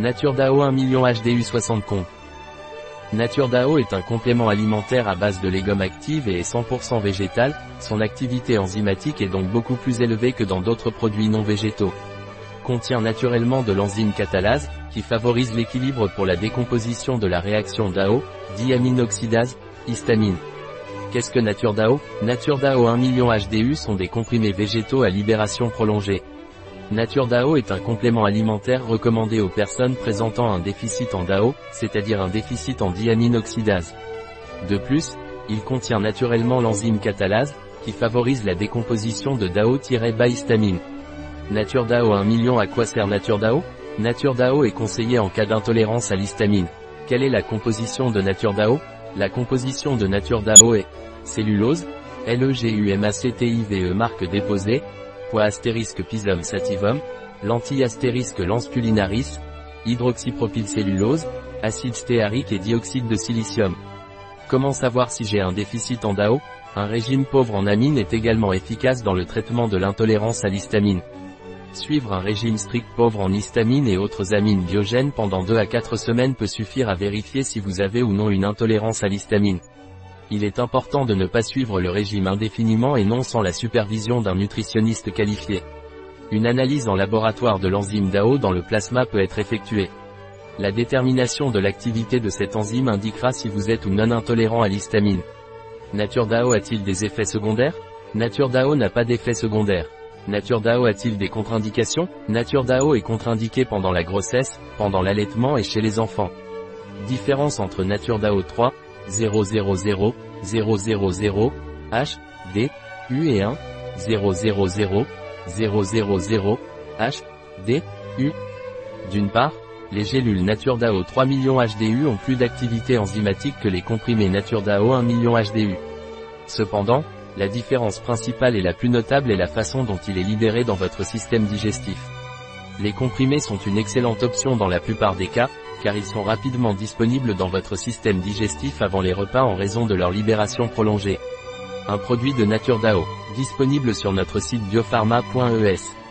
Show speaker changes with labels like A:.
A: NatureDAO 1 million HDU 60 comptes. NatureDAO est un complément alimentaire à base de légumes actifs et est 100% végétal, son activité enzymatique est donc beaucoup plus élevée que dans d'autres produits non végétaux. Contient naturellement de l'enzyme catalase, qui favorise l'équilibre pour la décomposition de la réaction DAO, diaminoxydase, histamine. Qu'est-ce que NatureDAO NatureDAO 1 million HDU sont des comprimés végétaux à libération prolongée. NatureDAO est un complément alimentaire recommandé aux personnes présentant un déficit en DAO, c'est-à-dire un déficit en diaminoxydase. De plus, il contient naturellement l'enzyme catalase, qui favorise la décomposition de DAO-histamine. NatureDAO 1 million à quoi sert NatureDAO NatureDAO est conseillé en cas d'intolérance à l'histamine. Quelle est la composition de NatureDAO La composition de NatureDAO est cellulose, LEGUMACTIVE marque déposée, astérisque Pisum sativum, lentille astérisque lance culinaris, hydroxypropylcellulose, acide stéarique et dioxyde de silicium. Comment savoir si j'ai un déficit en DAO Un régime pauvre en amine est également efficace dans le traitement de l'intolérance à l'histamine. Suivre un régime strict pauvre en histamine et autres amines biogènes pendant 2 à 4 semaines peut suffire à vérifier si vous avez ou non une intolérance à l'histamine. Il est important de ne pas suivre le régime indéfiniment et non sans la supervision d'un nutritionniste qualifié. Une analyse en laboratoire de l'enzyme DAO dans le plasma peut être effectuée. La détermination de l'activité de cette enzyme indiquera si vous êtes ou non intolérant à l'histamine. Nature DAO a-t-il des effets secondaires? Nature DAO n'a pas d'effets secondaires. Nature DAO a-t-il des contre-indications? Nature DAO est contre-indiqué pendant la grossesse, pendant l'allaitement et chez les enfants. Différence entre Nature DAO 3, 000, 000, H, D, U et 1, 000, 000, H, D, U. D'une part, les gélules Nature DAO 3 millions HDU ont plus d'activité enzymatique que les comprimés Nature DAO 1 million HDU. Cependant, la différence principale et la plus notable est la façon dont il est libéré dans votre système digestif. Les comprimés sont une excellente option dans la plupart des cas, car ils sont rapidement disponibles dans votre système digestif avant les repas en raison de leur libération prolongée. Un produit de Nature DAO, disponible sur notre site biopharma.es.